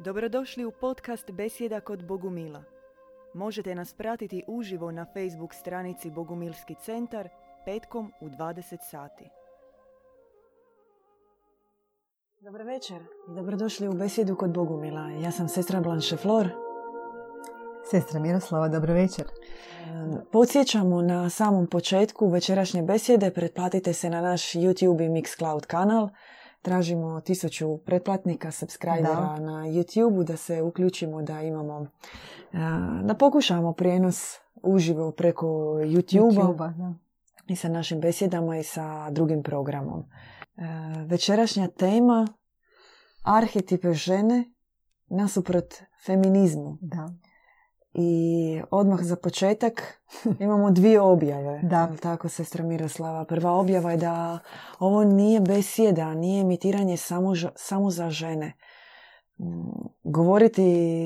Dobrodošli u podcast Besjeda kod Bogumila. Možete nas pratiti uživo na Facebook stranici Bogumilski centar petkom u 20 sati. Dobar večer i dobrodošli u Besjedu kod Bogumila. Ja sam sestra Blanche Flor. Sestra Miroslava, dobro večer. Podsjećamo na samom početku večerašnje besjede, pretplatite se na naš YouTube i Mixcloud kanal. Tražimo tisuću pretplatnika, subscribera na YouTube da se uključimo da imamo, da pokušamo prijenos uživo preko YouTube-a da. i sa našim besjedama i sa drugim programom. E, Večerašnja tema arhetipe žene nasuprot feminizmu. Da. I odmah za početak imamo dvije objave. Da. Tako, sestra Miroslava. Prva objava je da ovo nije besjeda, nije emitiranje samo, samo za žene. Mm, Govoriti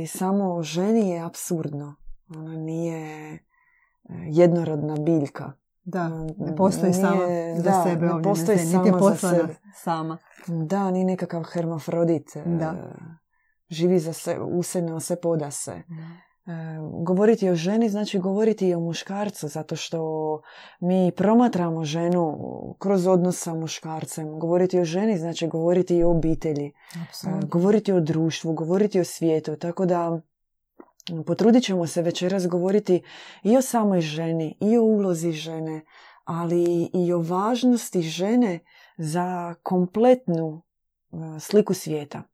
samo o ženi je apsurdno. Ona nije e, jednorodna biljka. Da, Mm, ne postoji nije- sama za da, sebe ne ovdje postoji na zemlji, niti je sama za sebe. sama. Da, ni nekakav hermafrodit. e, Da. Živi za se, u se na se poda se. E, govoriti o ženi znači govoriti i o muškarcu zato što mi promatramo ženu kroz odnos sa muškarcem. Govoriti o ženi znači govoriti i o obitelji, e, Apsolutno. govoriti o društvu, govoriti o svijetu. Tako da potrudit ćemo se večeras govoriti i o samoj ženi, i o ulozi žene, ali i o važnosti žene za kompletnu e, sliku svijeta.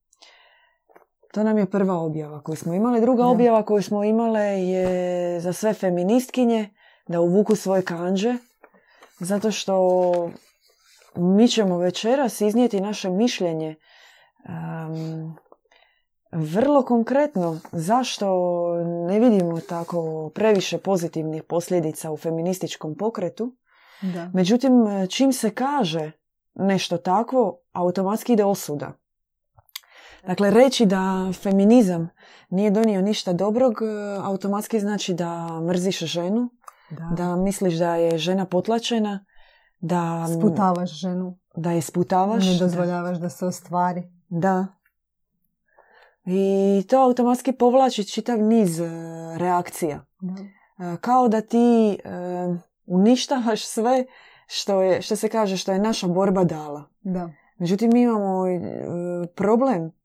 To nam je prva objava koju smo imali. Druga Da. objava koju smo imale je za sve feministkinje da uvuku svoje kanđe, zato što mi ćemo večeras iznijeti naše mišljenje em, vrlo konkretno zašto ne vidimo tako previše pozitivnih posljedica u feminističkom pokretu. Da. Međutim, čim se kaže nešto takvo, automatski ide osuda. Dakle, reći da feminizam nije donio ništa dobrog, e, automatski znači da mrziš ženu, Da. da misliš da je žena potlačena, da, Sputavaš ženu, da je sputavaš. ne dozvoljavaš da se ostvari. Da. I to automatski povlači čitav niz e, reakcija. Da. E, Kao da ti uništavaš sve što, je, što se kaže što je naša borba dala. Da. Međutim, mi imamo problem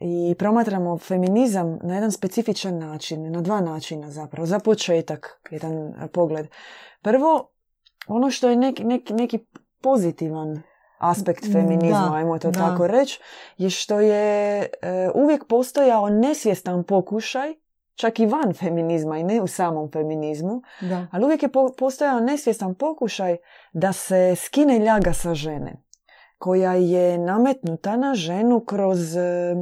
i promatramo feminizam na jedan specifičan način, na dva načina zapravo. Za početak, jedan e, pogled. Prvo, ono što je neki, neki, neki pozitivan aspekt feminizma, Da, ajmo to da. tako reći, je što je e, uvijek postojao nesvjestan pokušaj, čak i van feminizma i ne u samom feminizmu, Da. ali uvijek je po- postojao nesvjestan pokušaj da se skine ljaga sa žene koja je nametnuta na ženu kroz, e,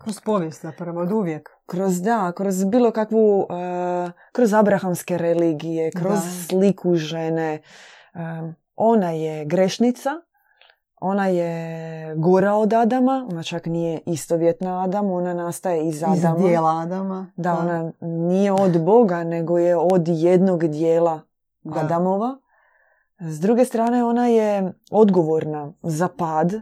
Kroz povijest zapravo, od uvijek. kroz da, kroz bilo kakvu, e, kroz abrahamske religije, kroz Da. sliku žene. E, ona je grešnica, ona je gora od Adama, ona čak nije istovjetna Adamu, ona nastaje iz Iz Adama. dijela Adama. Da, ona nije od Boga, nego je od jednog dijela Da. Adamova. S druge strane, ona je odgovorna za pad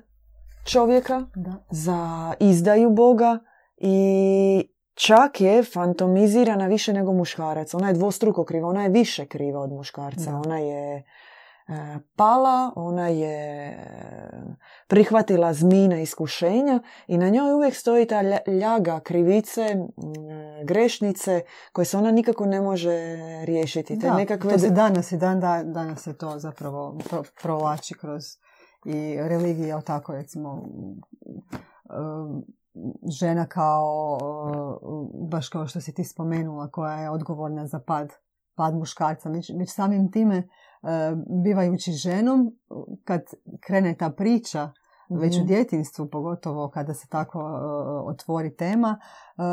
čovjeka, Da. za izdaju Boga i čak je fantomizirana više nego muškarac. Ona je dvostruko kriva, ona je više kriva od muškarca. Da. Ona je e, pala, ona je e, prihvatila zmina iskušenja i na njoj uvijek stoji ta lja- ljaga krivice, m, grešnice koje se ona nikako ne može riješiti. Te Da, nekakve to se danas i dan, da, danas se to zapravo pro, provlači kroz i religija, tako recimo um, žena kao, uh, baš kao što si ti spomenula, koja je odgovorna za pad, pad muškarca. Već, već samim time, uh, bivajući ženom, kad krene ta priča, već u Mhm. djetinstvu, pogotovo kada se tako uh, otvori tema, uh,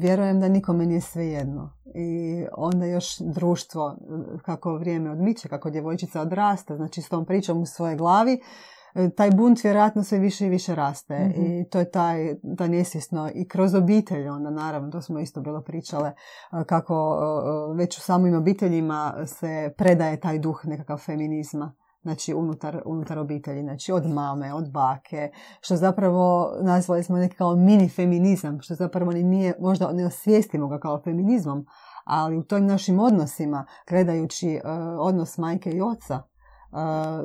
vjerujem da nikome nije svejedno. I onda još društvo, kako vrijeme odmiče, kako djevojčica odrasta, znači s tom pričom u svojoj glavi, uh, taj bunt vjerojatno sve više i više raste. Mhm. I to je taj, taj nesvjesno i kroz obitelj onda naravno, to smo isto bilo pričale, uh, kako uh, već u samim obiteljima se predaje taj duh nekakav feminizma. znači unutar, unutar obitelji, znači od mame, od bake, što zapravo nazvali smo neki kao mini feminizam, što zapravo ni nije, možda ne osvijestimo ga kao feminizmom, ali u tim našim odnosima, gledajući uh, odnos majke i oca,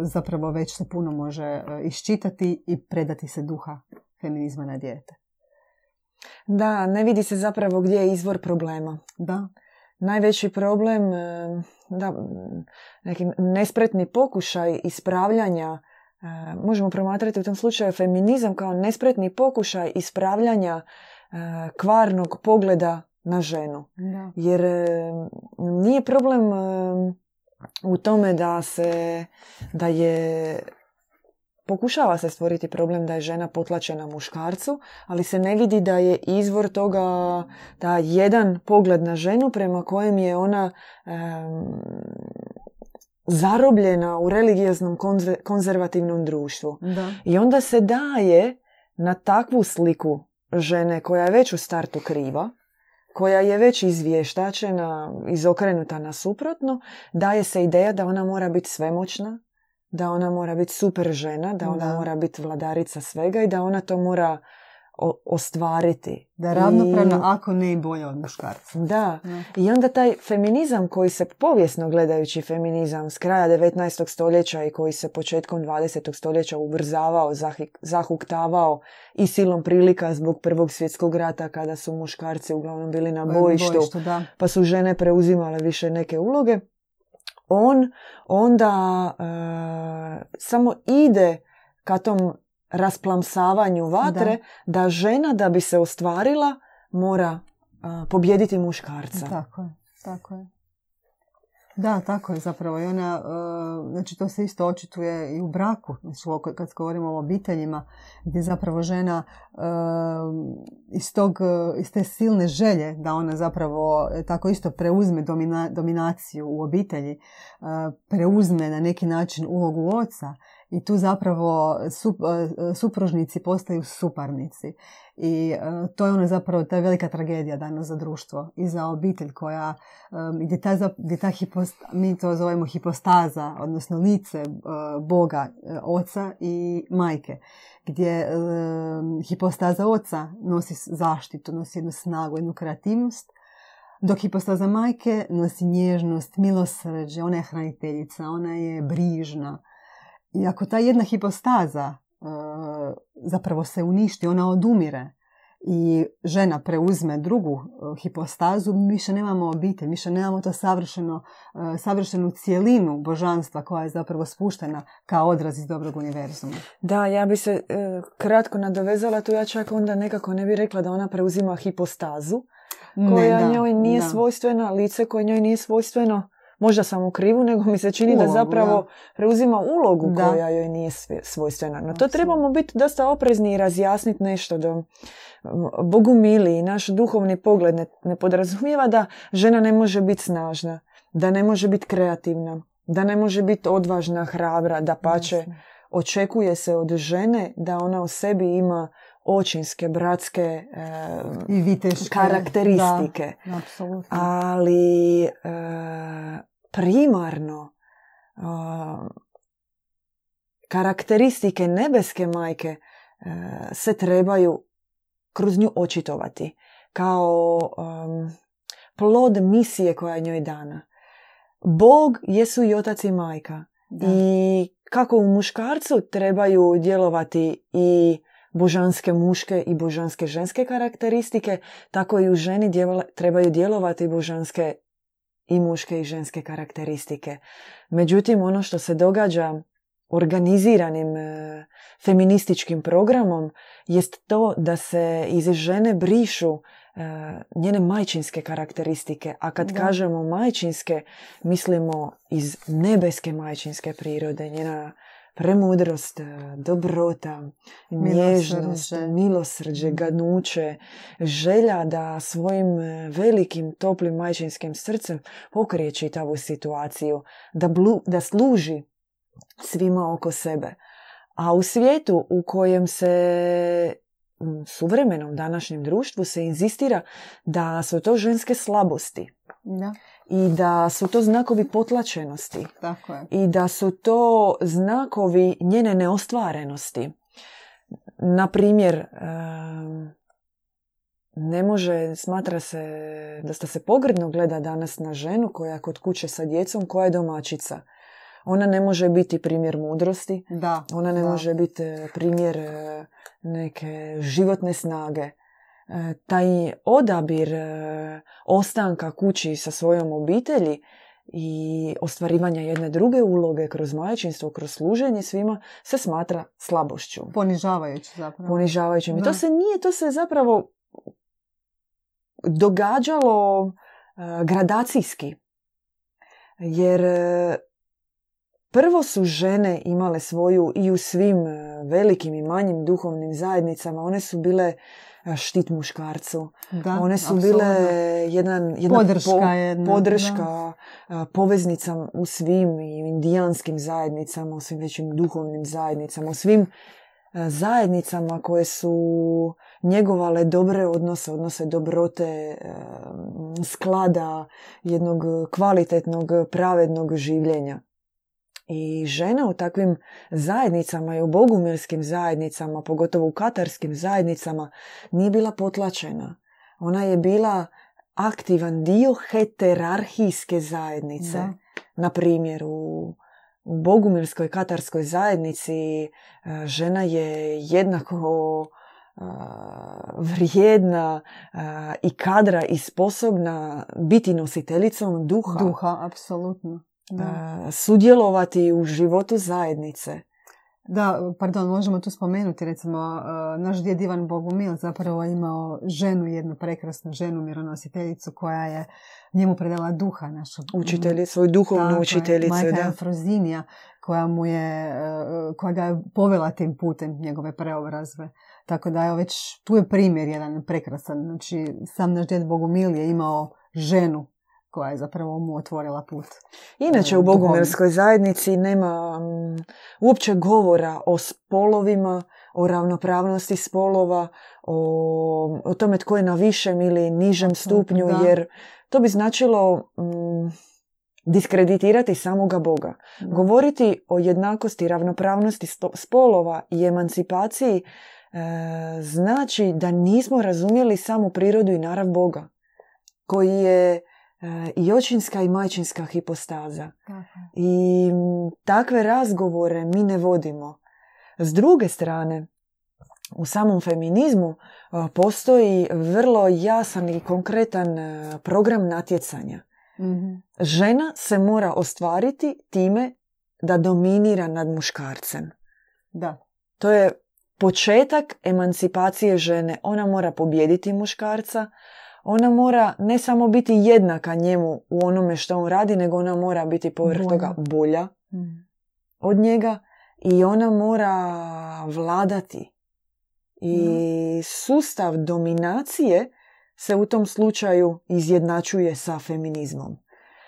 zapravo već se puno može uh, iščitati i predati se duha feminizma na dijete. Da, ne vidi se zapravo gdje je izvor problema. Da. Najveći problem, da, neki nespretni pokušaj ispravljanja, možemo promatrati u tom slučaju feminizam kao nespretni pokušaj ispravljanja kvarnog pogleda na ženu. Da. Jer nije problem u tome da se da je pokušava se stvoriti problem da je žena potlačena muškarcu, ali se ne vidi da je izvor toga da jedan pogled na ženu prema kojem je ona zarobljena u religioznom konzervativnom društvu. Da. I onda se daje na takvu sliku žene koja je već u startu kriva, koja je već izvještačena, izokrenuta na suprotno, daje se ideja da ona mora biti svemoćna, da ona mora biti super žena, da ona Da. mora biti vladarica svega i da ona to mora o- ostvariti. Da je ravnopravna, I- ako ne i bolja od muškarca. Da. Da. I onda taj feminizam koji se povijesno gledajući feminizam s kraja 19. stoljeća i koji se početkom 20. stoljeća ubrzavao, zahuktavao i silom prilika zbog prvog svjetskog rata kada su muškarci uglavnom bili na bojištu, Bojištu, da. pa su žene preuzimale više neke uloge. On onda e, samo ide ka tom rasplamsavanju vatre da. žena da bi se ostvarila mora e, pobjediti muškarca. Tako je, tako je. Da, tako je zapravo. I ona, e, znači to se isto očituje i u braku. Znači kad govorimo o obiteljima, gdje zapravo žena e, iz, tog, e, iz te silne želje da ona zapravo tako isto preuzme domina, dominaciju u obitelji, preuzme na neki način ulogu oca i tu zapravo sup, e, supružnici postaju suparnici. I e, to je ono zapravo ta velika tragedija danas za društvo i za obitelj koja, gdje ta, gdje ta hipost, mi to zovemo hipostaza, odnosno lice e, Boga, oca i majke, gdje hipostaza oca nosi zaštitu, nosi jednu snagu, jednu kreativnost, dok hipostaza majke nosi nježnost, milosrđe, ona je hraniteljica, ona je brižna. I ako ta jedna hipostaza e, zapravo se uništi, ona odumire i žena preuzme drugu e, hipostazu, mi više nemamo obitelj, mi više nemamo to savršeno, e, savršenu cijelinu božanstva koja je zapravo spuštena kao odraz iz dobrog univerzuma. Da, ja bi se e, kratko nadovezala tu, ja čak onda nekako ne bi rekla da ona preuzima hipostazu koja Ne, da, njoj nije da. svojstvena, lice koje njoj nije svojstveno, možda sam u krivu, nego mi se čini da Ulogu, zapravo da. preuzima ulogu Da. koja joj nije svojstvena. No to trebamo biti dosta oprezni i razjasniti nešto da Bogu mili i naš duhovni pogled ne, ne podrazumijeva da žena ne može biti snažna, da ne može biti kreativna, da ne može biti odvažna, hrabra, da pače očekuje se od žene da ona u sebi ima očinske, bratske e, I viteške. karakteristike. Da. Ali e, primarno karakteristike nebeske majke e, se trebaju kroz nju očitovati kao plod misije koja je njoj dana. Bog jesu i otac i majka. Da. I kako u muškarcu trebaju djelovati i božanske muške i božanske ženske karakteristike, tako i u ženi djevola- trebaju djelovati božanske i muške i ženske karakteristike. Međutim, ono što se događa organiziranim e, feminističkim programom jest to da se iz žene brišu e, njene majčinske karakteristike. A kad Da. kažemo majčinske, mislimo iz nebeske majčinske prirode, njena premudrost, e, dobrota, nježnost, Milosrđe. milosrđe, gadnuće, želja da svojim e, velikim, toplim majčinskim srcem pokrije čitavu situaciju, da, blu, da služi svima oko sebe. A u svijetu u kojem se u suvremenom današnjem društvu se inzistira da su to ženske slabosti. Da. I da su to znakovi potlačenosti Tako je. i da su to znakovi njene neostvarenosti. Na primjer, ne može, smatra se, dosta se pogrdno gleda danas na ženu koja je kod kuće sa djecom, koja je domaćica. Ona ne može biti primjer mudrosti, Da. ona ne da. može biti primjer e, neke životne snage. E, Taj odabir e, ostanka kući sa svojom obitelji i ostvarivanja jedne druge uloge kroz majčinstvo, kroz služenje svima se smatra slabošću, Ponižavajući zapravo. ponižavajućim. I to se nije, to se zapravo događalo e, gradacijski. Jer prvo su žene imale svoju i u svim velikim i manjim duhovnim zajednicama, one su bile štit muškarcu. Da, One su apsolutno. bile jedan, jedna Podrška jedna, podrška, a, poveznica u svim indijanskim zajednicama, u svim većim duhovnim zajednicama, u svim zajednicama koje su njegovale dobre odnose, odnose dobrote, sklada jednog kvalitetnog, pravednog življenja. I žena u takvim zajednicama i u bogumirskim zajednicama, pogotovo u katarskim zajednicama, nije bila potlačena. Ona je bila aktivan dio heterarhijske zajednice. Da. Na primjer, u, u bogumirskoj katarskoj zajednici e, žena je jednako e, vrijedna e, i kadra i sposobna biti nositeljicom duha, Duha, apsolutno. Da. e, sudjelovati u životu zajednice. Da, pardon, možemo tu spomenuti, recimo, naš djed Ivan Bogumil zapravo imao ženu, jednu prekrasnu ženu, mironositeljicu, koja je njemu predala duha našu. Učitelji, svoju duhovnu je, učiteljicu. Majka da. Afrozinija, koja mu je, uh, koja ga je povela tim putem njegove preobrazbe. Tako da evo već, tu je primjer jedan prekrasan. Znači, sam naš djed Bogumil je imao ženu koja je zapravo mu otvorila put. Inače u duhovni. Bogumirskoj zajednici nema mm, uopće govora o spolovima, o ravnopravnosti spolova, o, o tome tko je na višem ili nižem stupnju, da. jer to bi značilo mm, diskreditirati samoga Boga. Da. Govoriti o jednakosti, ravnopravnosti spolova i emancipaciji e, znači da nismo razumjeli samu prirodu i narav Boga, koji je i očinska i majčinska hipostaza. I takve razgovore mi ne vodimo. S druge strane, u samom feminizmu a, postoji vrlo jasan i konkretan a, program natjecanja. Mhm. Žena se mora ostvariti time da dominira nad muškarcem. Da. To je početak emancipacije žene. Ona mora pobijediti muškarca. Ona mora ne samo biti jednaka njemu u onome što on radi, nego ona mora biti povrh Bolja. toga bolja Mhm. od njega i ona mora vladati. I sustav dominacije se u tom slučaju izjednačuje sa feminizmom.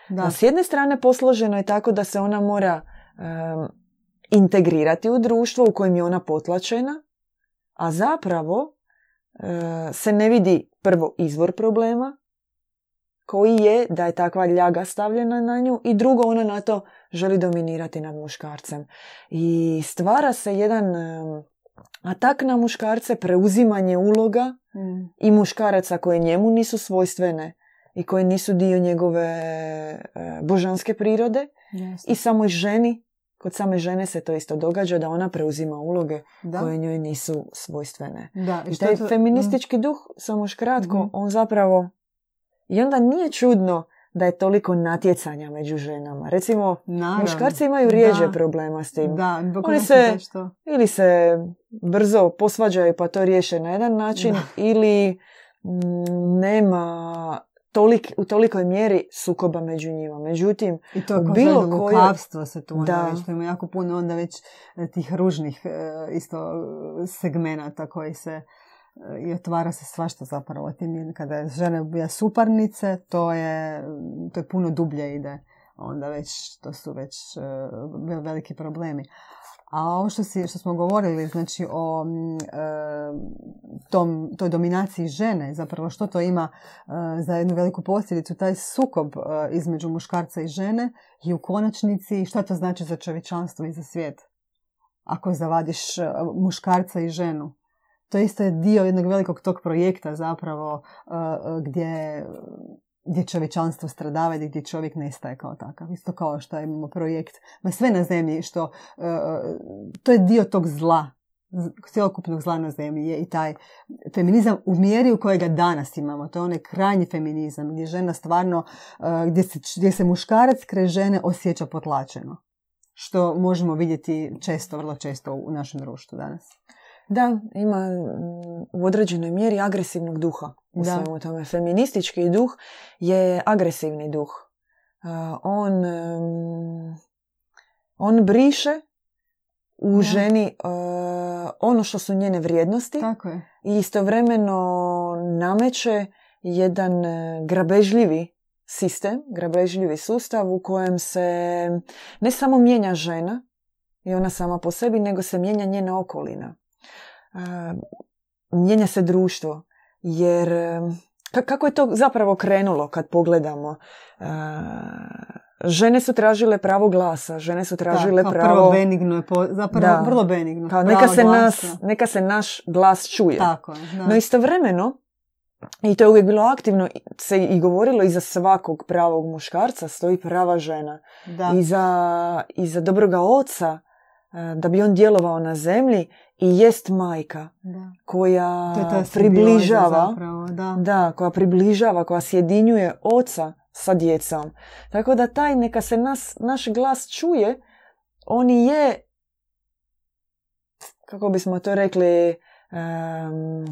Da. A s jedne strane posloženo je tako da se ona mora em, integrirati u društvo u kojem je ona potlačena, a zapravo se ne vidi prvo izvor problema, koji je da je takva ljaga stavljena na nju i drugo ona na to želi dominirati nad muškarcem. I stvara se jedan em, atak na muškarce, preuzimanje uloga Mhm. i muškaraca koje njemu nisu svojstvene i koje nisu dio njegove e, božanske prirode Jasno. i samoj ženi kod same žene se to isto događa da ona preuzima uloge Da. koje njoj nisu svojstvene. Da. I što taj to- feministički duh, samo još kratko, Mhm. on zapravo i onda nije čudno da je toliko natjecanja među ženama. Recimo, Naravno. muškarci imaju rijeđe Da. problema s tim. Da, Oni se- baš to. Ili se brzo posvađaju pa to riješe na jedan način Da. ili mm, nema tolik, u tolikoj mjeri sukoba među njima. Međutim, I to kao bilo kojoj- lukavstvo se tu onda Da. već, ima jako puno onda već e, tih ružnih e, isto e, segmenata koji se i otvara se svašta zapravo tim kada je žene bija suparnice to je to je puno dublje ide onda već to su već e, ve- veliki problemi a ovo što, si, što smo govorili znači o e, tom, toj dominaciji žene, zapravo što to ima za jednu veliku posljedicu, taj sukob između muškarca i žene i u konačnici šta to znači za čovječanstvo i za svijet. Ako zavadiš muškarca i ženu. To isto je dio jednog velikog tog projekta zapravo gdje gdje čovječanstvo stradava i gdje čovjek nestaje kao takav. Isto kao što imamo projekt, ma sve na zemlji, što to je dio tog zla cjelokupnog zla na zemlji je i taj feminizam u mjeri u kojega danas imamo. To je onaj krajnji feminizam gdje žena stvarno, uh, gdje se, gdje muškarac kraj žene osjeća potlačeno. Što možemo vidjeti često, vrlo često u našem društvu danas. Da, ima mm, u određenoj mjeri agresivnog duha u da. svemu tome. Feministički duh je agresivni duh. Uh, on, um, on briše u ženi uh, ono što su njene vrijednosti Tako je. i istovremeno nameće jedan uh, grabežljivi sistem, grabežljivi sustav u kojem se ne samo mijenja žena i ona sama po sebi, nego se mijenja njena okolina. Mijenja se društvo, jer kako je to zapravo krenulo kad pogledamo? žene su tražile pravo glasa, žene su tražile da, pravo... Prvo benigno je, po, zapravo vrlo benigno. Kao, neka, se nas, neka se naš glas čuje. Tako je, No istovremeno, i to je uvijek bilo aktivno, se i govorilo iza svakog pravog muškarca stoji prava žena. Da. Iza, iza dobroga oca, da bi on djelovao na zemlji i jest majka da. koja približava zapravo, da. da, koja približava, koja sjedinjuje oca sa djecom. Tako da taj neka se nas, naš glas čuje, on je, kako bismo to rekli, um,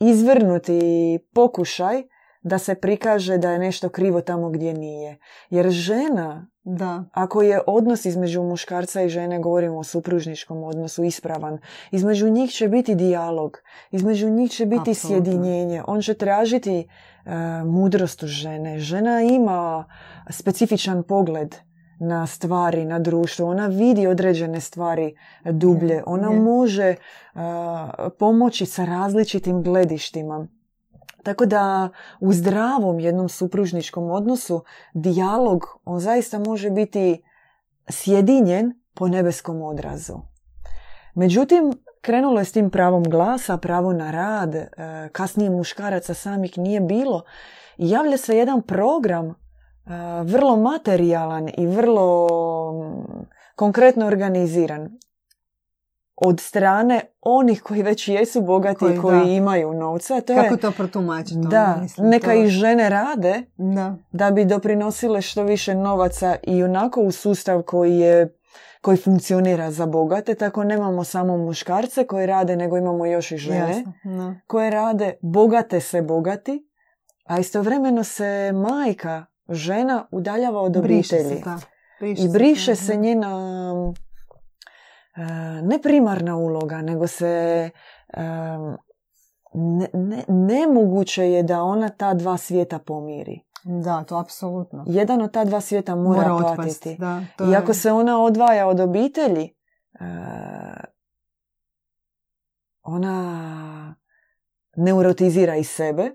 izvrnuti pokušaj da se prikaže da je nešto krivo tamo gdje nije. Jer žena, da. ako je odnos između muškarca i žene, govorimo o supružničkom odnosu, ispravan, između njih će biti dijalog, između njih će biti Absolutno. sjedinjenje. On će tražiti E, mudrost u žene. Žena ima specifičan pogled na stvari, na društvo. Ona vidi određene stvari dublje. Ona može uh, pomoći sa različitim gledištima. Tako da u zdravom jednom supružničkom odnosu dijalog on zaista može biti sjedinjen po nebeskom odrazu. Međutim, Krenulo je s tim pravom glasa, pravo na rad, e, kasnije muškaraca samih nije bilo. Javlja se jedan program e, vrlo materijalan i vrlo konkretno organiziran od strane onih koji već jesu bogati koji, koji imaju novca. To Kako je, to protumačiti? Da, neka i žene rade da. da bi doprinosile što više novaca i onako u sustav koji je koji funkcionira za bogate, tako nemamo samo muškarce koji rade, nego imamo još i žene koje rade, bogate se bogati, a istovremeno se majka, žena udaljava od obitelji. I briše se, njena ne primarna uloga, nego se ne, nemoguće je da ona ta dva svijeta pomiri. Da, to apsolutno. Jedan od ta dva svijeta mora, mora platiti. Da, to I ako se ona odvaja od obitelji, uh, ona neurotizira i sebe.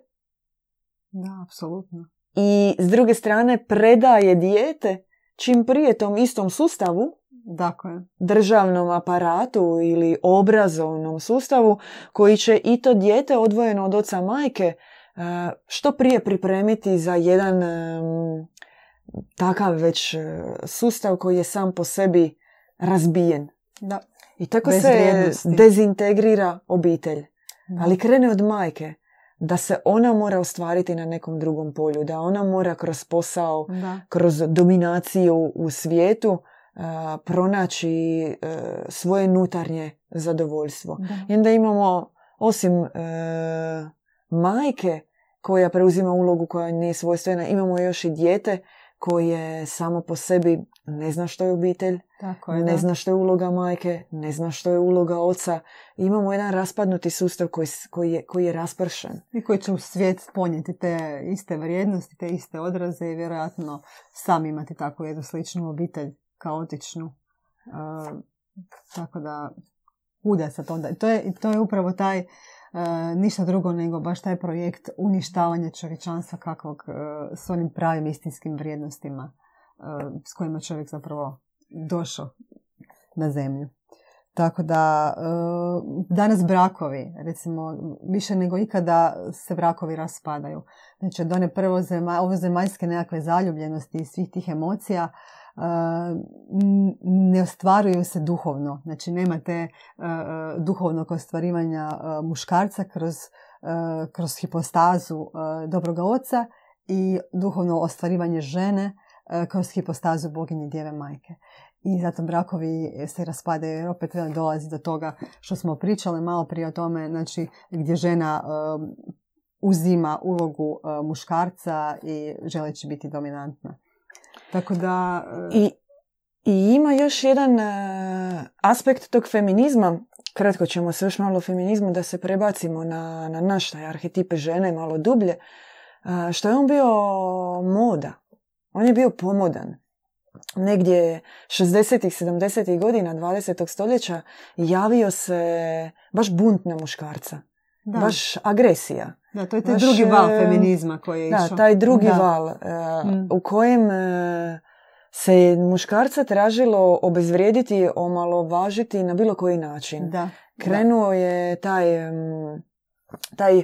Da, apsolutno. I s druge strane predaje dijete čim prije tom istom sustavu, dakle. državnom aparatu ili obrazovnom sustavu, koji će i to dijete odvojeno od oca majke što prije pripremiti za jedan takav već e, sustav koji je sam po sebi razbijen. Da. I tako se dezintegrira obitelj. Ali krene od majke da se ona mora ostvariti na nekom drugom polju, da ona mora kroz posao, kroz dominaciju u svijetu pronaći uh, svoje nutarnje zadovoljstvo. I onda imamo, osim e, majke koja preuzima ulogu koja nije svojstvena. Imamo još i dijete koje samo po sebi ne zna što je obitelj, Tako je, ne zna što je uloga majke, ne zna što je uloga oca. Imamo jedan raspadnuti sustav koji, koji, je, koji je raspršen. I koji će u svijet ponijeti te iste vrijednosti, te iste odraze i vjerojatno sam imati takvu jednu sličnu obitelj, kaotičnu. Uh, tako da udesat onda. To je, to je upravo taj, ništa drugo nego baš taj projekt uništavanja čovječanstva kakvog s onim pravim istinskim vrijednostima s kojima čovjek zapravo došao na zemlju. Tako da e, danas brakovi, recimo, više nego ikada se brakovi raspadaju. Znači od one prvo zema, ove zemaljske nekakve zaljubljenosti i svih tih emocija e, ne ostvaruju se duhovno. Znači nema te e, duhovnog ostvarivanja muškarca kroz, kroz hipostazu dobroga oca i duhovno ostvarivanje žene kroz hipostazu boginje djeve majke i zato brakovi se raspadaju jer opet dolazi do toga što smo pričali malo prije o tome znači gdje žena uzima ulogu muškarca i želeći biti dominantna. Tako da... Uh, I, I ima još jedan uh, aspekt tog feminizma, kratko ćemo se još malo feminizmu da se prebacimo na, na naš taj arhetipe žene malo dublje, što je on bio moda. On je bio pomodan negdje 60-ih, 70-ih godina 20. stoljeća javio se baš bunt na muškarca. Da. Baš agresija. Da, to je taj drugi val e, feminizma koji je Da, taj drugi val uh, u kojem uh, se muškarca tražilo obezvrijediti, omalovažiti na bilo koji način. Da. Krenuo je taj, um, taj uh,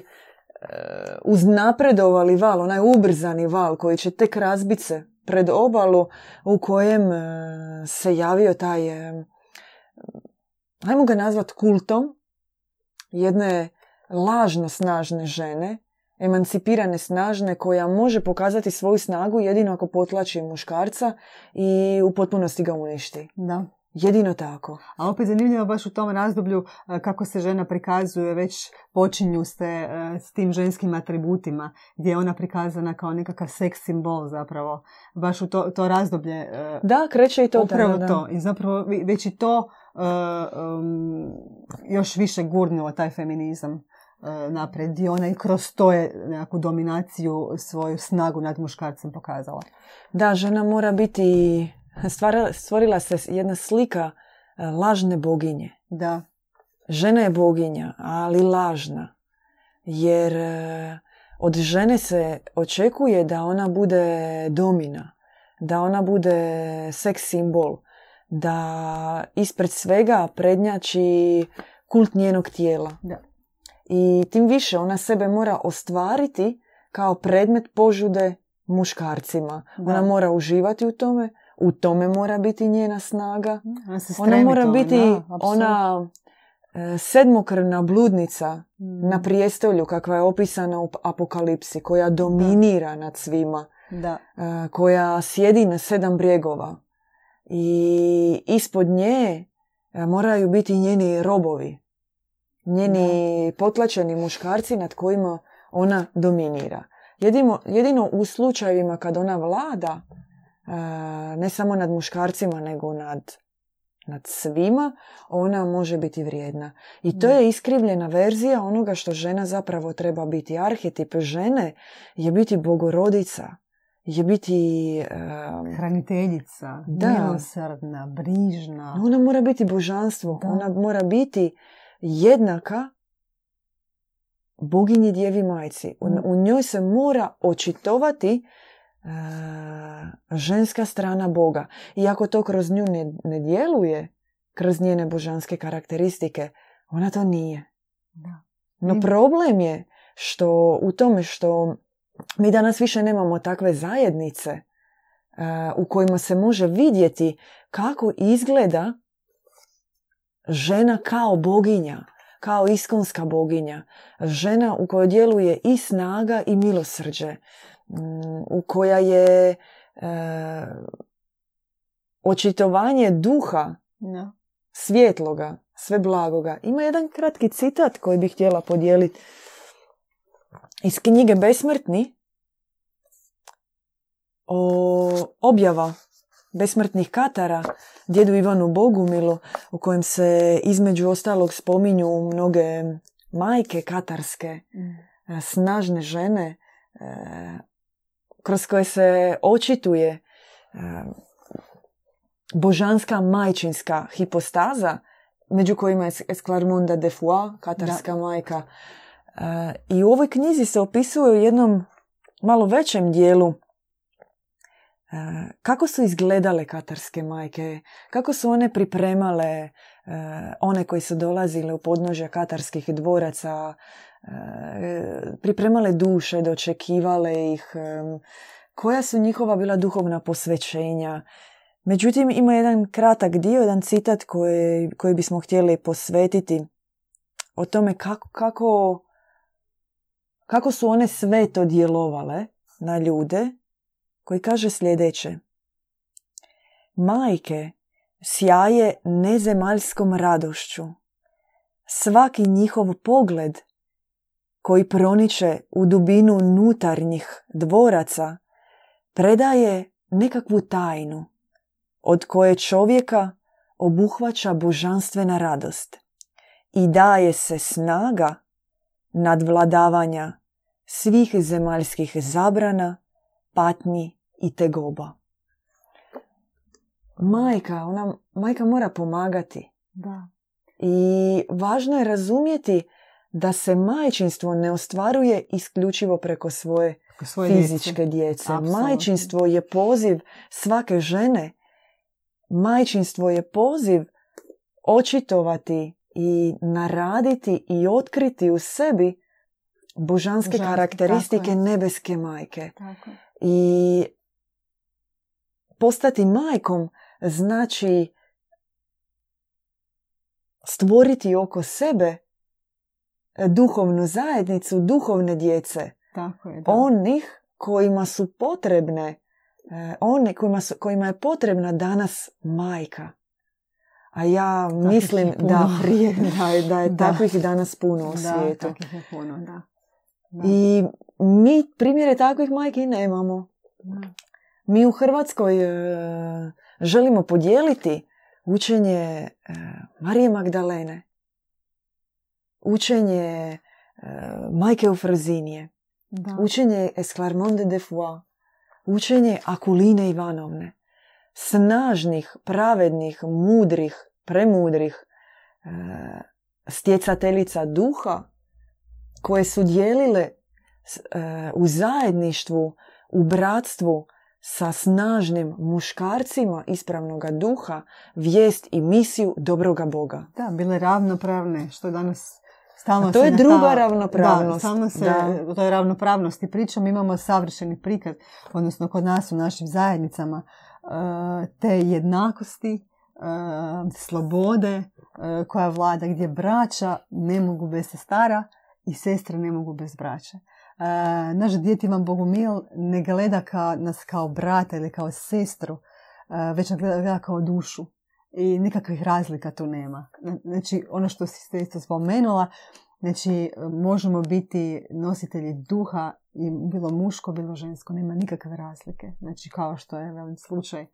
uznapredovali val, onaj ubrzani val koji će tek razbit se pred obalu u kojem se javio taj, ajmo ga nazvat kultom, jedne lažno snažne žene, emancipirane snažne koja može pokazati svoju snagu jedino ako potlači muškarca i u potpunosti ga uništi. Da. Jedino tako. A opet zanimljivo baš u tom razdoblju e, kako se žena prikazuje, već počinju se e, s tim ženskim atributima, gdje je ona prikazana kao nekakav seks simbol zapravo. Baš u to, to razdoblje. E, da, kreće i to. Upravo to. I zapravo već i to još više gurnuo taj feminizam napred i ona i kroz to je nekakvu dominaciju, svoju snagu nad muškarcem pokazala. Da, žena mora biti stvorila se jedna slika e, lažne boginje. Da. Žena je boginja, ali lažna. Jer e, od žene se očekuje da ona bude domina, da ona bude seks simbol, da ispred svega prednjači kult njenog tijela. Da. I tim više ona sebe mora ostvariti kao predmet požude muškarcima. Ona mora uživati u tome, u tome mora biti njena snaga. Ona, mora biti ona e, sedmokrvna bludnica mm. na prijestolju kakva je opisana u apokalipsi, koja dominira nad svima, da. E, koja sjedi na sedam brijegova. I ispod nje e, moraju biti njeni robovi, njeni potlačeni muškarci nad kojima ona dominira. Jedino, jedino u slučajevima kad ona vlada, ne samo nad muškarcima, nego nad, nad svima, ona može biti vrijedna. I to je iskrivljena verzija onoga što žena zapravo treba biti. Arhetip žene je biti bogorodica, je biti... Hraniteljica, da. milosrdna, brižna. Ona mora biti božanstvo, ona mora biti jednaka boginji djevi majci. U, u njoj se mora očitovati ženska strana Boga. Iako to kroz nju ne, ne djeluje, kroz njene božanske karakteristike, ona to nije. No problem je što u tome što mi danas više nemamo takve zajednice u kojima se može vidjeti kako izgleda žena kao boginja, kao iskonska boginja. Žena u kojoj djeluje i snaga i milosrđe u koja je e, očitovanje duha no. svjetloga, sve blagoga. Ima jedan kratki citat koji bih htjela podijeliti iz knjige Besmrtni o objava besmrtnih katara djedu Ivanu Bogumilu u kojem se između ostalog spominju mnoge majke katarske, mm. snažne žene, e, kroz koje se očituje e, božanska majčinska hipostaza među kojima je Esclarmonda de Foix, katarska majka. E, I u ovoj knjizi se opisuje u jednom malo većem dijelu kako su izgledale katarske majke, kako su one pripremale one koji su dolazile u podnožja katarskih dvoraca, pripremale duše, dočekivale ih, koja su njihova bila duhovna posvećenja. Međutim, ima jedan kratak dio, jedan citat koji, koji bismo htjeli posvetiti o tome kako, kako, kako su one sve to djelovale na ljude, koji kaže sljedeće. Majke sjaje nezemaljskom radošću. Svaki njihov pogled koji proniče u dubinu nutarnjih dvoraca predaje nekakvu tajnu od koje čovjeka obuhvaća božanstvena radost i daje se snaga nadvladavanja svih zemaljskih zabrana, patnji i tegoba. Majka, ona, majka mora pomagati. Da. I važno je razumjeti da se majčinstvo ne ostvaruje isključivo preko svoje, svoje fizičke djece. Majčinstvo je poziv svake žene. Majčinstvo je poziv očitovati i naraditi i otkriti u sebi božanske karakteristike nebeske majke. Tako. I postati majkom znači stvoriti oko sebe duhovnu zajednicu, duhovne djece. Tako je, Onih kojima su potrebne, e, one kojima, su, kojima je potrebna danas majka. A ja mislim da prije da je, da je takvih danas puno u svijetu. Da, je puno, da. I mi primjere takvih majki nemamo. Mi u Hrvatskoj e, želimo podijeliti učenje e, Marije Magdalene, učenje e, Majke Ufrozinije, da. učenje Esclarmonde de Foix, učenje Akuline Ivanovne, snažnih, pravednih, mudrih, premudrih e, stjecateljica duha koje su dijelile e, u zajedništvu, u bratstvu sa snažnim muškarcima ispravnog duha vijest i misiju dobroga Boga. Da, bile ravnopravne, što danas Stalno to je druga ravnopravnost. Da, stalno se, da. to je ravnopravnost i pričam, imamo savršeni prikaz, odnosno kod nas u našim zajednicama, e, te jednakosti, e, slobode koja vlada gdje braća ne mogu bez sestara i sestre ne mogu bez braća. Naš djeti vam Bogumil ne gleda ka, nas kao brata ili kao sestru, već nas gleda kao dušu i nikakvih razlika tu nema. Znači, ono što si isto spomenula, znači, možemo biti nositelji duha i bilo muško, bilo žensko, nema nikakve razlike. Znači, kao što je velim slučaj e,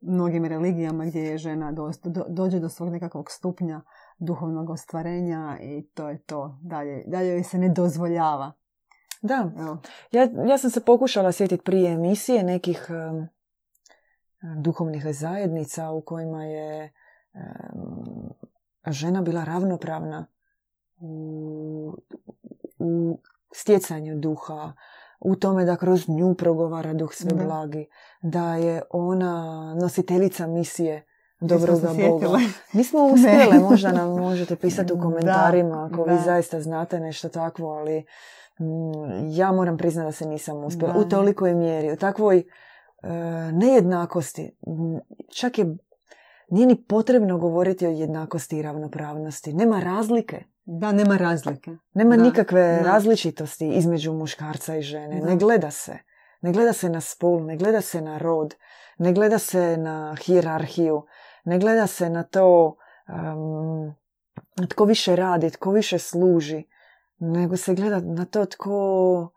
mnogim religijama gdje je žena do, dođe do svog nekakvog stupnja duhovnog ostvarenja i to je to. Dalje, dalje joj se ne dozvoljava. Da, ja, ja sam se pokušala sjetiti prije emisije nekih duhovnih zajednica u kojima je žena bila ravnopravna u, u stjecanju duha, u tome da kroz nju progovara duh sve blagi, da je ona nositeljica misije dobroga Boga. Nismo uspjele, možda nam možete pisati u komentarima ako vi zaista znate nešto takvo, ali mm, ja moram priznati da se nisam uspjela. U tolikoj mjeri, u takvoj E, nejednakosti. Čak je, nije ni potrebno govoriti o jednakosti i ravnopravnosti. Nema razlike. Da, nema razlike. Nema nikakve različitosti između muškarca i žene. Ne gleda se. Ne gleda se na spol, ne gleda se na rod, ne gleda se na hijerarhiju, ne gleda se na to tko više radi, tko više služi, nego se gleda na to tko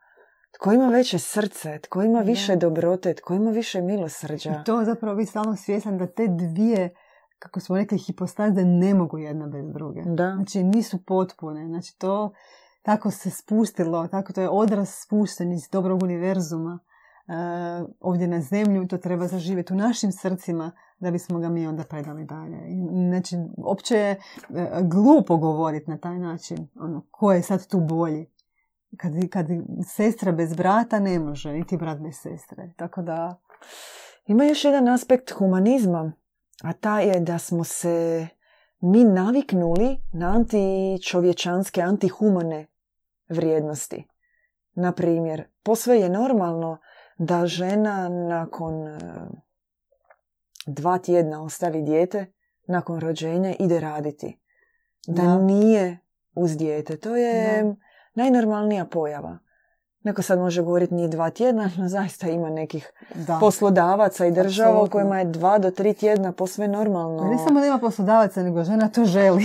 tko ima veće srce, tko ima više dobrote, tko ima više milosrđa. I to zapravo vi stalno svjesan da te dvije, kako smo rekli, hipostaze ne mogu jedna bez druge. Da. Znači nisu potpune. Znači to tako se spustilo, tako to je odraz spušten iz dobrog univerzuma. Uh, ovdje na zemlju to treba zaživjeti u našim srcima da bismo ga mi onda predali dalje. Znači, opće je e, glupo govoriti na taj način. Ono, ko je sad tu bolji? Kad, kad sestra bez brata ne može, niti brat bez sestre. Tako da... Ima još jedan aspekt humanizma, a ta je da smo se mi naviknuli na antičovječanske, antihumane vrijednosti. Na primjer, posve je normalno da žena nakon e, dva tjedna ostavi dijete, nakon rođenja ide raditi. Da, nije uz dijete. To je najnormalnija pojava. Neko sad može govoriti nije dva tjedna, no zaista ima nekih da. poslodavaca i država u kojima je dva do tri tjedna posve normalno. Ne samo da ima poslodavaca, nego žena to želi.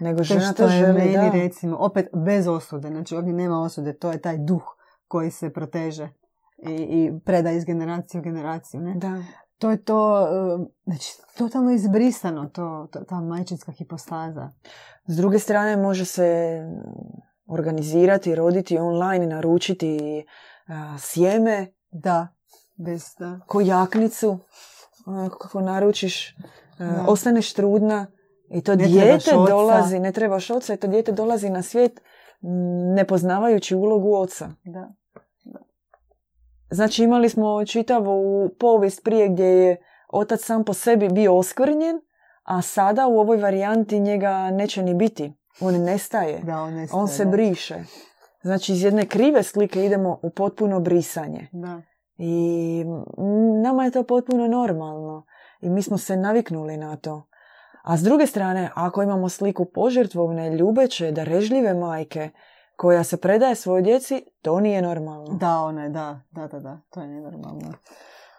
Nego žena to, želi, meni, da. recimo, opet bez osude. Znači ovdje nema osude, to je taj duh koji se proteže i, i preda iz generacije u generaciju. Ne? Da. To je to, e, znači, totalno izbrisano, to, to, ta majčinska hipostaza. S druge strane, može se organizirati, roditi online, naručiti sjeme. Da, bez da. Kojaknicu, kako naručiš, ostaneš trudna i to ne dijete dolazi, ne trebaš oca i to dijete dolazi na svijet ne poznavajući ulogu oca. Da. Znači imali smo čitavu povijest prije gdje je otac sam po sebi bio oskvrnjen, a sada u ovoj varijanti njega neće ni biti. On nestaje. Da, on, nestaje, on se briše. Znači iz jedne krive slike idemo u potpuno brisanje. Da. I nama je to potpuno normalno. I mi smo se naviknuli na to. A s druge strane, ako imamo sliku požrtvovne, ljubeće, darežljive majke, koja se predaje svojoj djeci, to nije normalno. Da, one, da, da, da, da, to je nenormalno.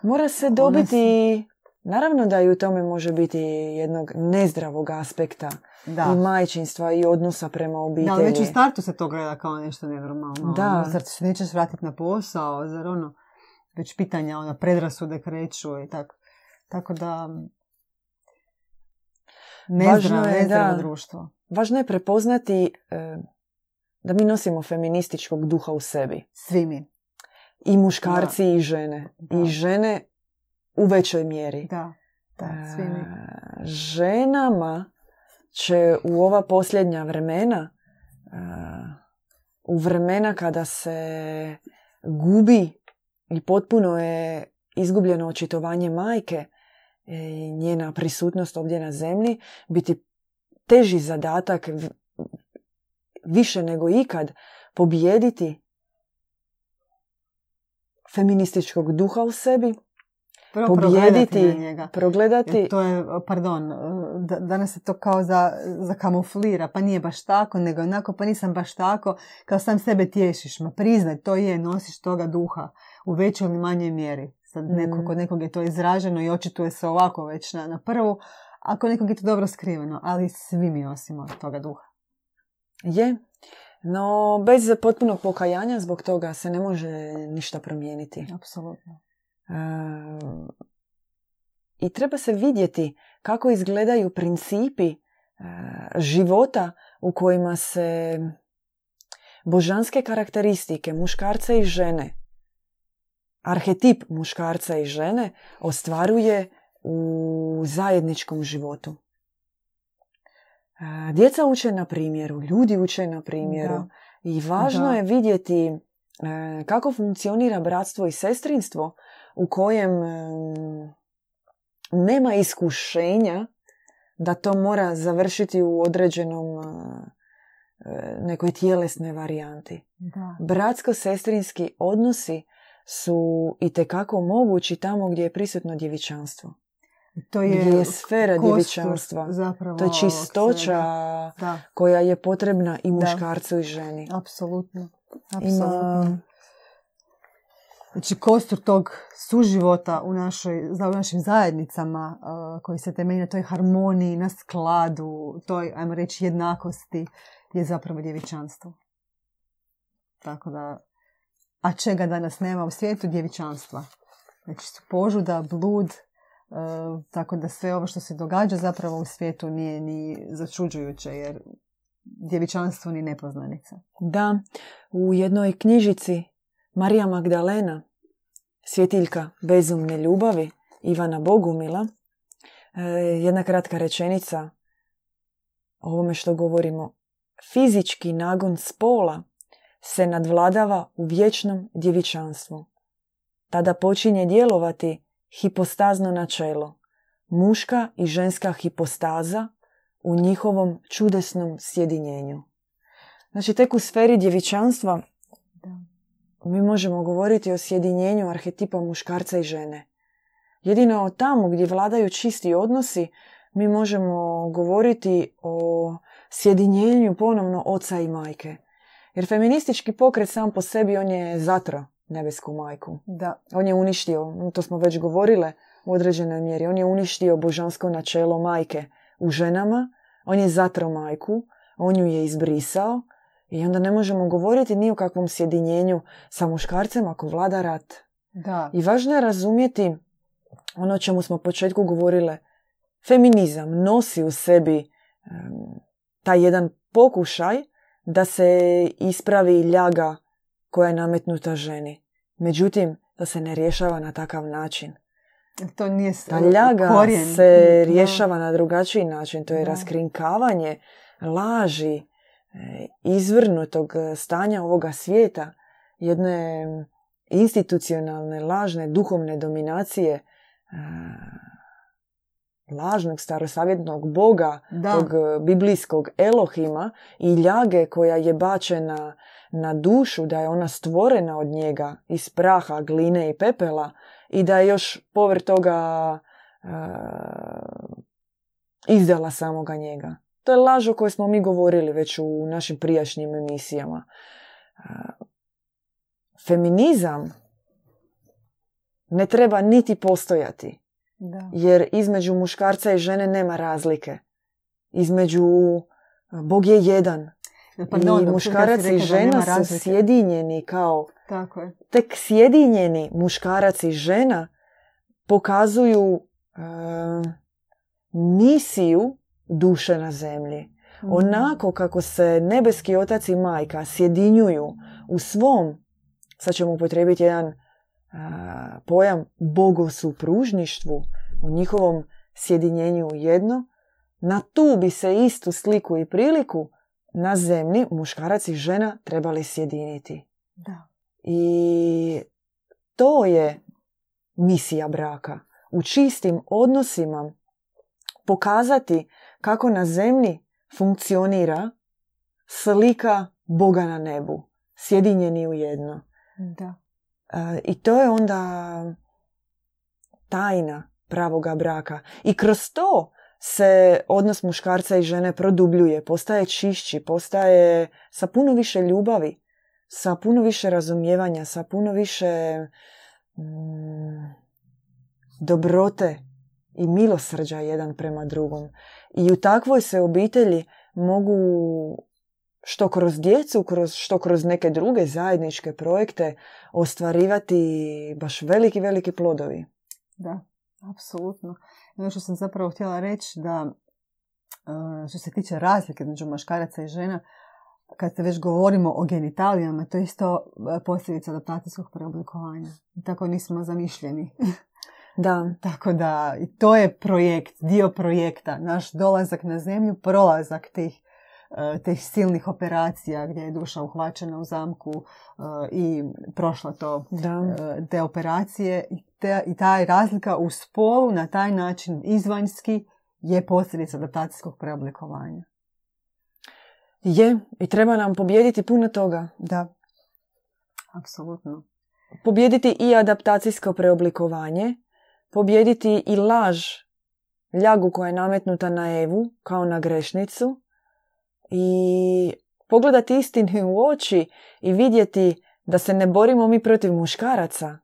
Mora se dobiti, naravno da i u tome može biti jednog nezdravog aspekta da. i majčinstva i odnosa prema obitelji. Da, ali već u startu se to gleda kao nešto nenormalno. Da. Ono, zar se nećeš vratiti na posao, zar ono, već pitanja, ona predrasude kreću i tako. Tako da, nezdravo, je, nezdravo društvo. Važno je prepoznati e, da mi nosimo feminističkog duha u sebi. Svi mi. I muškarci i žene. I žene u većoj mjeri. Da, da, svi mi. E, ženama će u ova posljednja vremena, e, u vremena kada se gubi i potpuno je izgubljeno očitovanje majke i njena prisutnost ovdje na zemlji, biti teži zadatak više nego ikad pobijediti feminističkog duha u sebi, Prvo pobijediti, njega. progledati. to je, pardon, danas se to kao za, za kamuflira, pa nije baš tako, nego onako, pa nisam baš tako, kao sam sebe tješiš, ma priznaj, to je, nosiš toga duha u većoj ili manjoj mjeri. Sad neko, mm. kod nekog je to izraženo i očituje se ovako već na, na prvu, a kod nekog je to dobro skriveno, ali svi mi nosimo toga duha. Je, no bez potpunog pokajanja zbog toga se ne može ništa promijeniti. Apsolutno. I treba se vidjeti kako izgledaju principi e, života u kojima se božanske karakteristike muškarca i žene, arhetip muškarca i žene ostvaruje u zajedničkom životu. Djeca uče na primjeru, ljudi uče na primjeru i važno je vidjeti e, kako funkcionira bratstvo i sestrinstvo u kojem nema iskušenja da to mora završiti u određenom e, nekoj tjelesnoj varijanti. Bratsko-sestrinski odnosi su i tekako mogući tamo gdje je prisutno djevičanstvo. To je, gdje je sfera djevičanstva. Zapravo, to je čistoća koja je potrebna i muškarcu i ženi. Apsolutno. Apsolutno. Znači, kostur tog suživota u, našoj, u našim zajednicama uh, koji se temelji na toj harmoniji, na skladu, toj, ajmo reći, jednakosti je zapravo djevičanstvo. Tako da, a čega danas nema u svijetu? Djevičanstva. Znači, požuda, blud, tako da sve ovo što se događa zapravo u svijetu nije ni začuđujuće, jer djevičanstvo ni nepoznanica. Da, u jednoj knjižici Marija Magdalena, svjetiljka bezumne ljubavi, Ivana Bogumila, jedna kratka rečenica o ovome što govorimo. Fizički nagon spola se nadvladava u vječnom djevičanstvu. Tada počinje djelovati hipostazno načelo, muška i ženska hipostaza u njihovom čudesnom sjedinjenju. Znači, tek u sferi djevičanstva mi možemo govoriti o sjedinjenju arhetipa muškarca i žene. Jedino tamo gdje vladaju čisti odnosi, mi možemo govoriti o sjedinjenju ponovno oca i majke. Jer feministički pokret sam po sebi, on je zatro nebesku majku. Da. On je uništio, to smo već govorile u određenoj mjeri, on je uništio božansko načelo majke u ženama, on je zatro majku, on ju je izbrisao i onda ne možemo govoriti ni o kakvom sjedinjenju sa muškarcem ako vlada rat. Da. I važno je razumjeti ono o čemu smo u početku govorile. Feminizam nosi u sebi taj jedan pokušaj da se ispravi ljaga koja je nametnuta ženi. Međutim, to se ne rješava na takav način. To nije Ta ljaga se rješava na drugačiji način. To je raskrinkavanje laži, e, izvrnutog stanja ovoga svijeta, jedne institucionalne, lažne, duhovne dominacije e, lažnog starosavjetnog boga, tog biblijskog Elohima i ljage koja je bačena na dušu, da je ona stvorena od njega iz praha, gline i pepela i da je još povr toga uh, izdala samoga njega. To je laž o kojoj smo mi govorili već u našim prijašnjim emisijama. Uh, feminizam ne treba niti postojati. Da. Jer između muškarca i žene nema razlike. Između Bog je jedan. Pardon, I muškarac i žena su sjedinjeni kao... Tako je. Tek sjedinjeni muškarac i žena pokazuju misiju duše na zemlji. Mhm. Onako kako se nebeski otac i majka sjedinjuju u svom, sad ćemo upotrijebiti jedan pojam bogosupružništvu, u njihovom sjedinjenju u jedno, na tu bi se istu sliku i priliku na zemlji muškarac i žena trebali sjediniti. Da. I to je misija braka. U čistim odnosima pokazati kako na zemlji funkcionira slika Boga na nebu, sjedinjeni u jedno. Da. E, I to je onda tajna pravoga braka. I kroz to se odnos muškarca i žene produbljuje, postaje čišći, postaje sa puno više ljubavi, sa puno više razumijevanja, sa puno više mm, dobrote i milosrđa jedan prema drugom. I u takvoj se obitelji mogu što kroz djecu, kroz, što kroz neke druge zajedničke projekte ostvarivati baš veliki, veliki plodovi. Da, apsolutno. Ono što sam zapravo htjela reći da e, što se tiče razlike među muškaraca i žena, kad se već govorimo o genitalijama, to je isto e, posljedica adaptacijskog preoblikovanja. Tako nismo zamišljeni. Da. Tako da, i to je projekt, dio projekta. Naš dolazak na zemlju, prolazak tih E, tih silnih operacija gdje je duša uhvaćena u zamku e, i prošla to da. E, te operacije i, taj razlika u spolu na taj način izvanjski je posljedica adaptacijskog preoblikovanja. Je, i treba nam pobijediti puno toga. Da, apsolutno. Pobijediti i adaptacijsko preoblikovanje, pobijediti i laž, ljagu koja je nametnuta na Evu kao na grešnicu, i pogledati istini u oči i vidjeti da se ne borimo mi protiv muškaraca,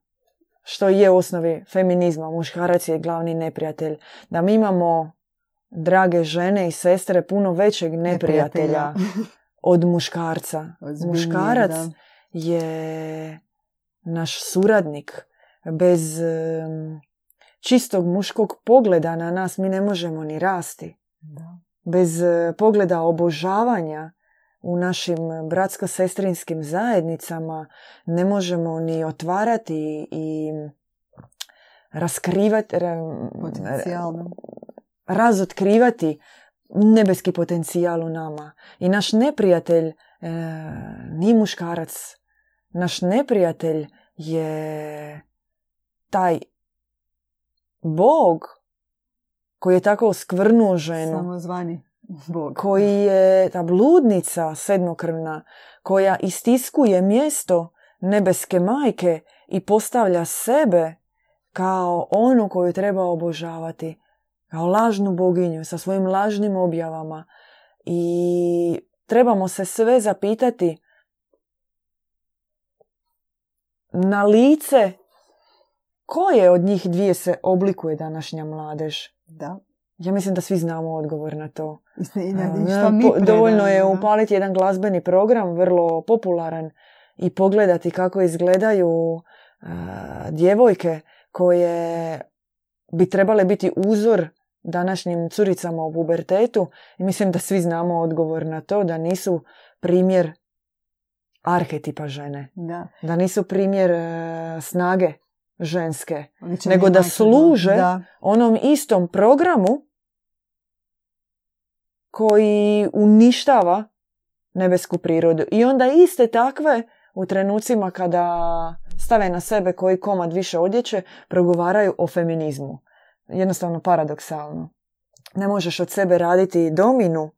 što je u osnovi feminizma, muškarac je glavni neprijatelj, da mi imamo drage žene i sestre puno većeg neprijatelja, od muškarca. Muškarac je naš suradnik. Bez čistog muškog pogleda na nas mi ne možemo ni rasti. Da bez e, pogleda obožavanja u našim bratsko-sestrinskim zajednicama ne možemo ni otvarati i raskrivati potencijalno. razotkrivati nebeski potencijal u nama. I naš neprijatelj e, nije muškarac. Naš neprijatelj je taj Bog koji je tako skvrnuo ženu. Samozvani Bog. Koji je ta bludnica sedmokrvna koja istiskuje mjesto nebeske majke i postavlja sebe kao onu koju treba obožavati. Kao lažnu boginju sa svojim lažnim objavama. I trebamo se sve zapitati na lice koje od njih dvije se oblikuje današnja mladež? Da. Ja mislim da svi znamo odgovor na to. mi Dovoljno je upaliti jedan glazbeni program, vrlo popularan, i pogledati kako izgledaju djevojke koje bi trebale biti uzor današnjim curicama u pubertetu. I mislim da svi znamo odgovor na to, da nisu primjer arhetipa žene. Da. Da nisu primjer e, snage ženske, nego da služe onom istom programu koji uništava nebesku prirodu. I onda iste takve u trenucima kada stave na sebe koji komad više odjeće, progovaraju o feminizmu. Jednostavno paradoksalno. Ne možeš od sebe raditi dominu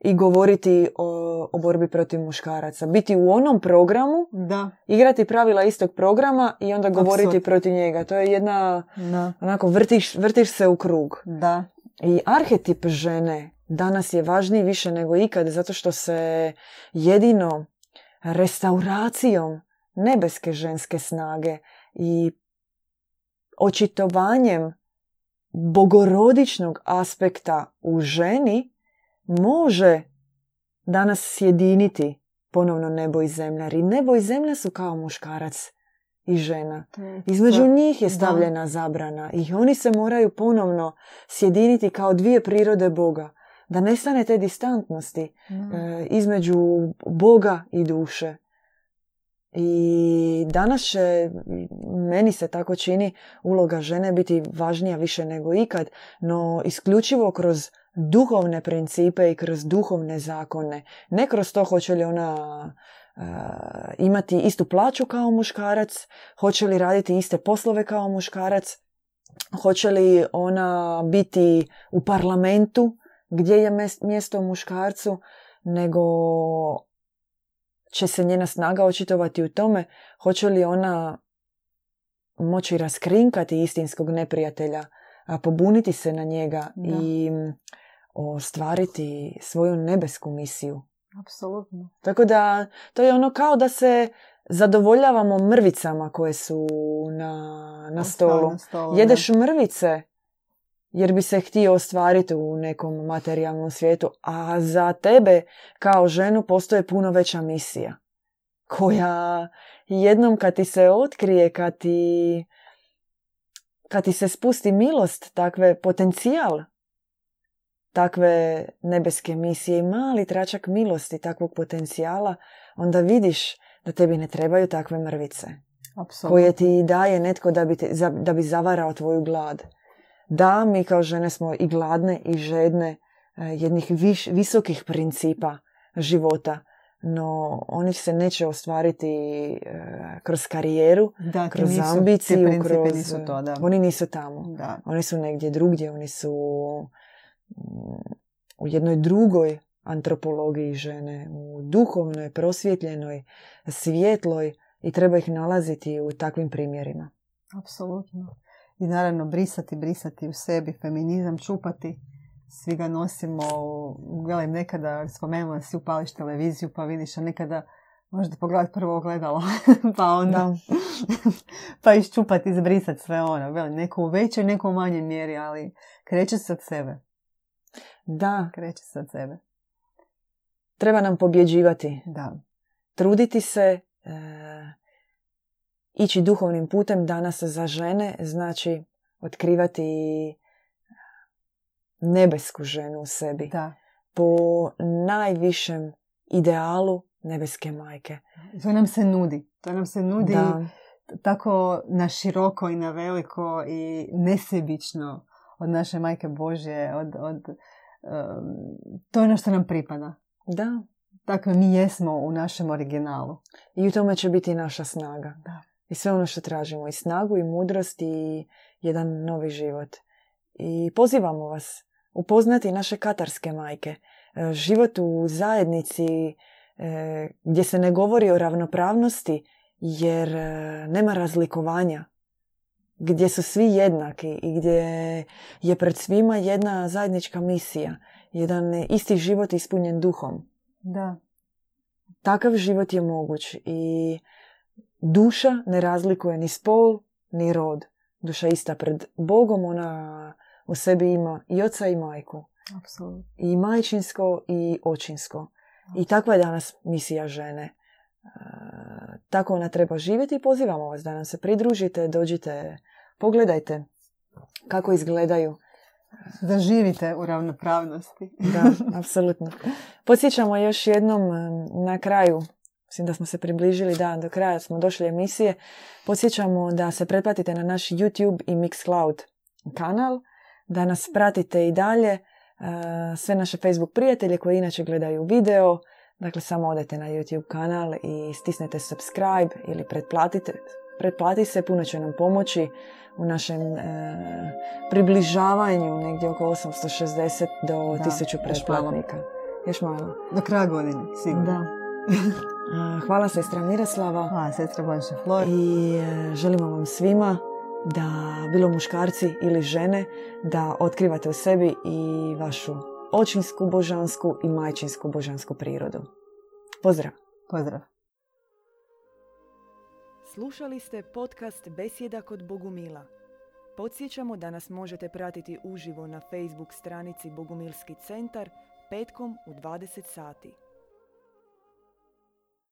i govoriti o, o borbi protiv muškaraca. Biti u onom programu, da. igrati pravila istog programa i onda govoriti protiv njega. To je jedna, da. onako, vrtiš, vrtiš se u krug. Da. I arhetip žene danas je važniji više nego ikad, zato što se jedino restauracijom nebeske ženske snage i očitovanjem bogorodičnog aspekta u ženi može danas sjediniti ponovno nebo i zemlja. I nebo i zemlja su kao muškarac i žena. Između njih je stavljena zabrana i oni se moraju ponovno sjediniti kao dvije prirode Boga. Da nestane te distantnosti e, između Boga i duše. I danas će, meni se tako čini, uloga žene biti važnija više nego ikad, no isključivo kroz duhovne principe i kroz duhovne zakone. Ne kroz to hoće li ona uh, imati istu plaću kao muškarac, hoće li raditi iste poslove kao muškarac, hoće li ona biti u parlamentu gdje je mjesto muškarcu, nego će se njena snaga očitovati u tome hoće li ona moći raskrinkati istinskog neprijatelja, pobuniti se na njega i ostvariti svoju nebesku misiju. Apsolutno. Tako da to je ono kao da se zadovoljavamo mrvicama koje su na, na stolu. Jedeš mrvice jer bi se htio ostvariti u nekom materijalnom svijetu, a za tebe kao ženu postoje puno veća misija koja jednom kad ti se otkrije, kad ti, kad ti se spusti milost, takve potencijal takve nebeske misije i mali tračak milosti takvog potencijala, onda vidiš da tebi ne trebaju takve mrvice. Absolutno. Koje ti daje netko da bi, te, da bi zavarao tvoju glad. Da, mi kao žene smo i gladne i žedne e, jednih viš, visokih principa života, no oni se neće ostvariti e, kroz karijeru, da, kroz nisu, ambiciju, kroz... Nisu to, da. Oni nisu tamo. Da. Oni su negdje drugdje, oni su u jednoj drugoj antropologiji žene, u duhovnoj, prosvjetljenoj, svjetloj i treba ih nalaziti u takvim primjerima. Apsolutno. I naravno brisati, brisati u sebi, feminizam čupati. Svi ga nosimo, gledaj nekada, spomenula si upališ televiziju pa vidiš, a nekada možda pogledati prvo ogledalo, pa onda pa iščupati, izbrisati sve ono. Veli, neko u većoj, neko u manjoj mjeri, ali kreće se od sebe. Da. Kreće se od sebe. Treba nam pobjeđivati. Da. Truditi se, e, ići duhovnim putem danas za žene, znači otkrivati nebesku ženu u sebi. Da. Po najvišem idealu nebeske majke. To nam se nudi. To nam se nudi da. tako na široko i na veliko i nesebično od naše majke Božje, od, od, to je ono što nam pripada. Da. Dakle, mi jesmo u našem originalu. I u tome će biti naša snaga. Da. I sve ono što tražimo. I snagu, i mudrost, i jedan novi život. I pozivamo vas upoznati naše katarske majke. E, život u zajednici e, gdje se ne govori o ravnopravnosti jer e, nema razlikovanja. Gdje su svi jednaki i gdje je pred svima jedna zajednička misija. Jedan isti život ispunjen duhom. Da. Takav život je moguć i duša ne razlikuje ni spol, ni rod. Duša ista pred Bogom, ona u sebi ima i oca i majku. Apsolutno. I majčinsko i očinsko. I takva je danas misija žene. E, tako ona treba živjeti i pozivamo vas da nam se pridružite, dođite, pogledajte kako izgledaju. Da živite u ravnopravnosti. da, apsolutno. Podsjećamo još jednom e, na kraju Mislim da smo se približili, da, do kraja smo došli emisije. Podsjećamo da se pretplatite na naš YouTube i Mixcloud kanal, da nas pratite i dalje, e, sve naše Facebook prijatelje koji inače gledaju video, dakle samo odete na YouTube kanal i stisnete subscribe ili pretplatite, pretplati se, puno će nam pomoći u našem e, približavanju negdje oko 860 do 1000 pretplatnika. Još malo. Do kraja godine, sigurno. Da. Hvala sestra Miroslava. Hvala sestra Blanche Flor. I e, želimo vam svima da bilo muškarci ili žene da otkrivate u sebi i vašu očinsku božansku i majčinsku božansku prirodu. Pozdrav! Pozdrav! Slušali ste podcast Besjeda kod Bogumila. Podsjećamo da nas možete pratiti uživo na Facebook stranici Bogumilski centar petkom u 20 sati.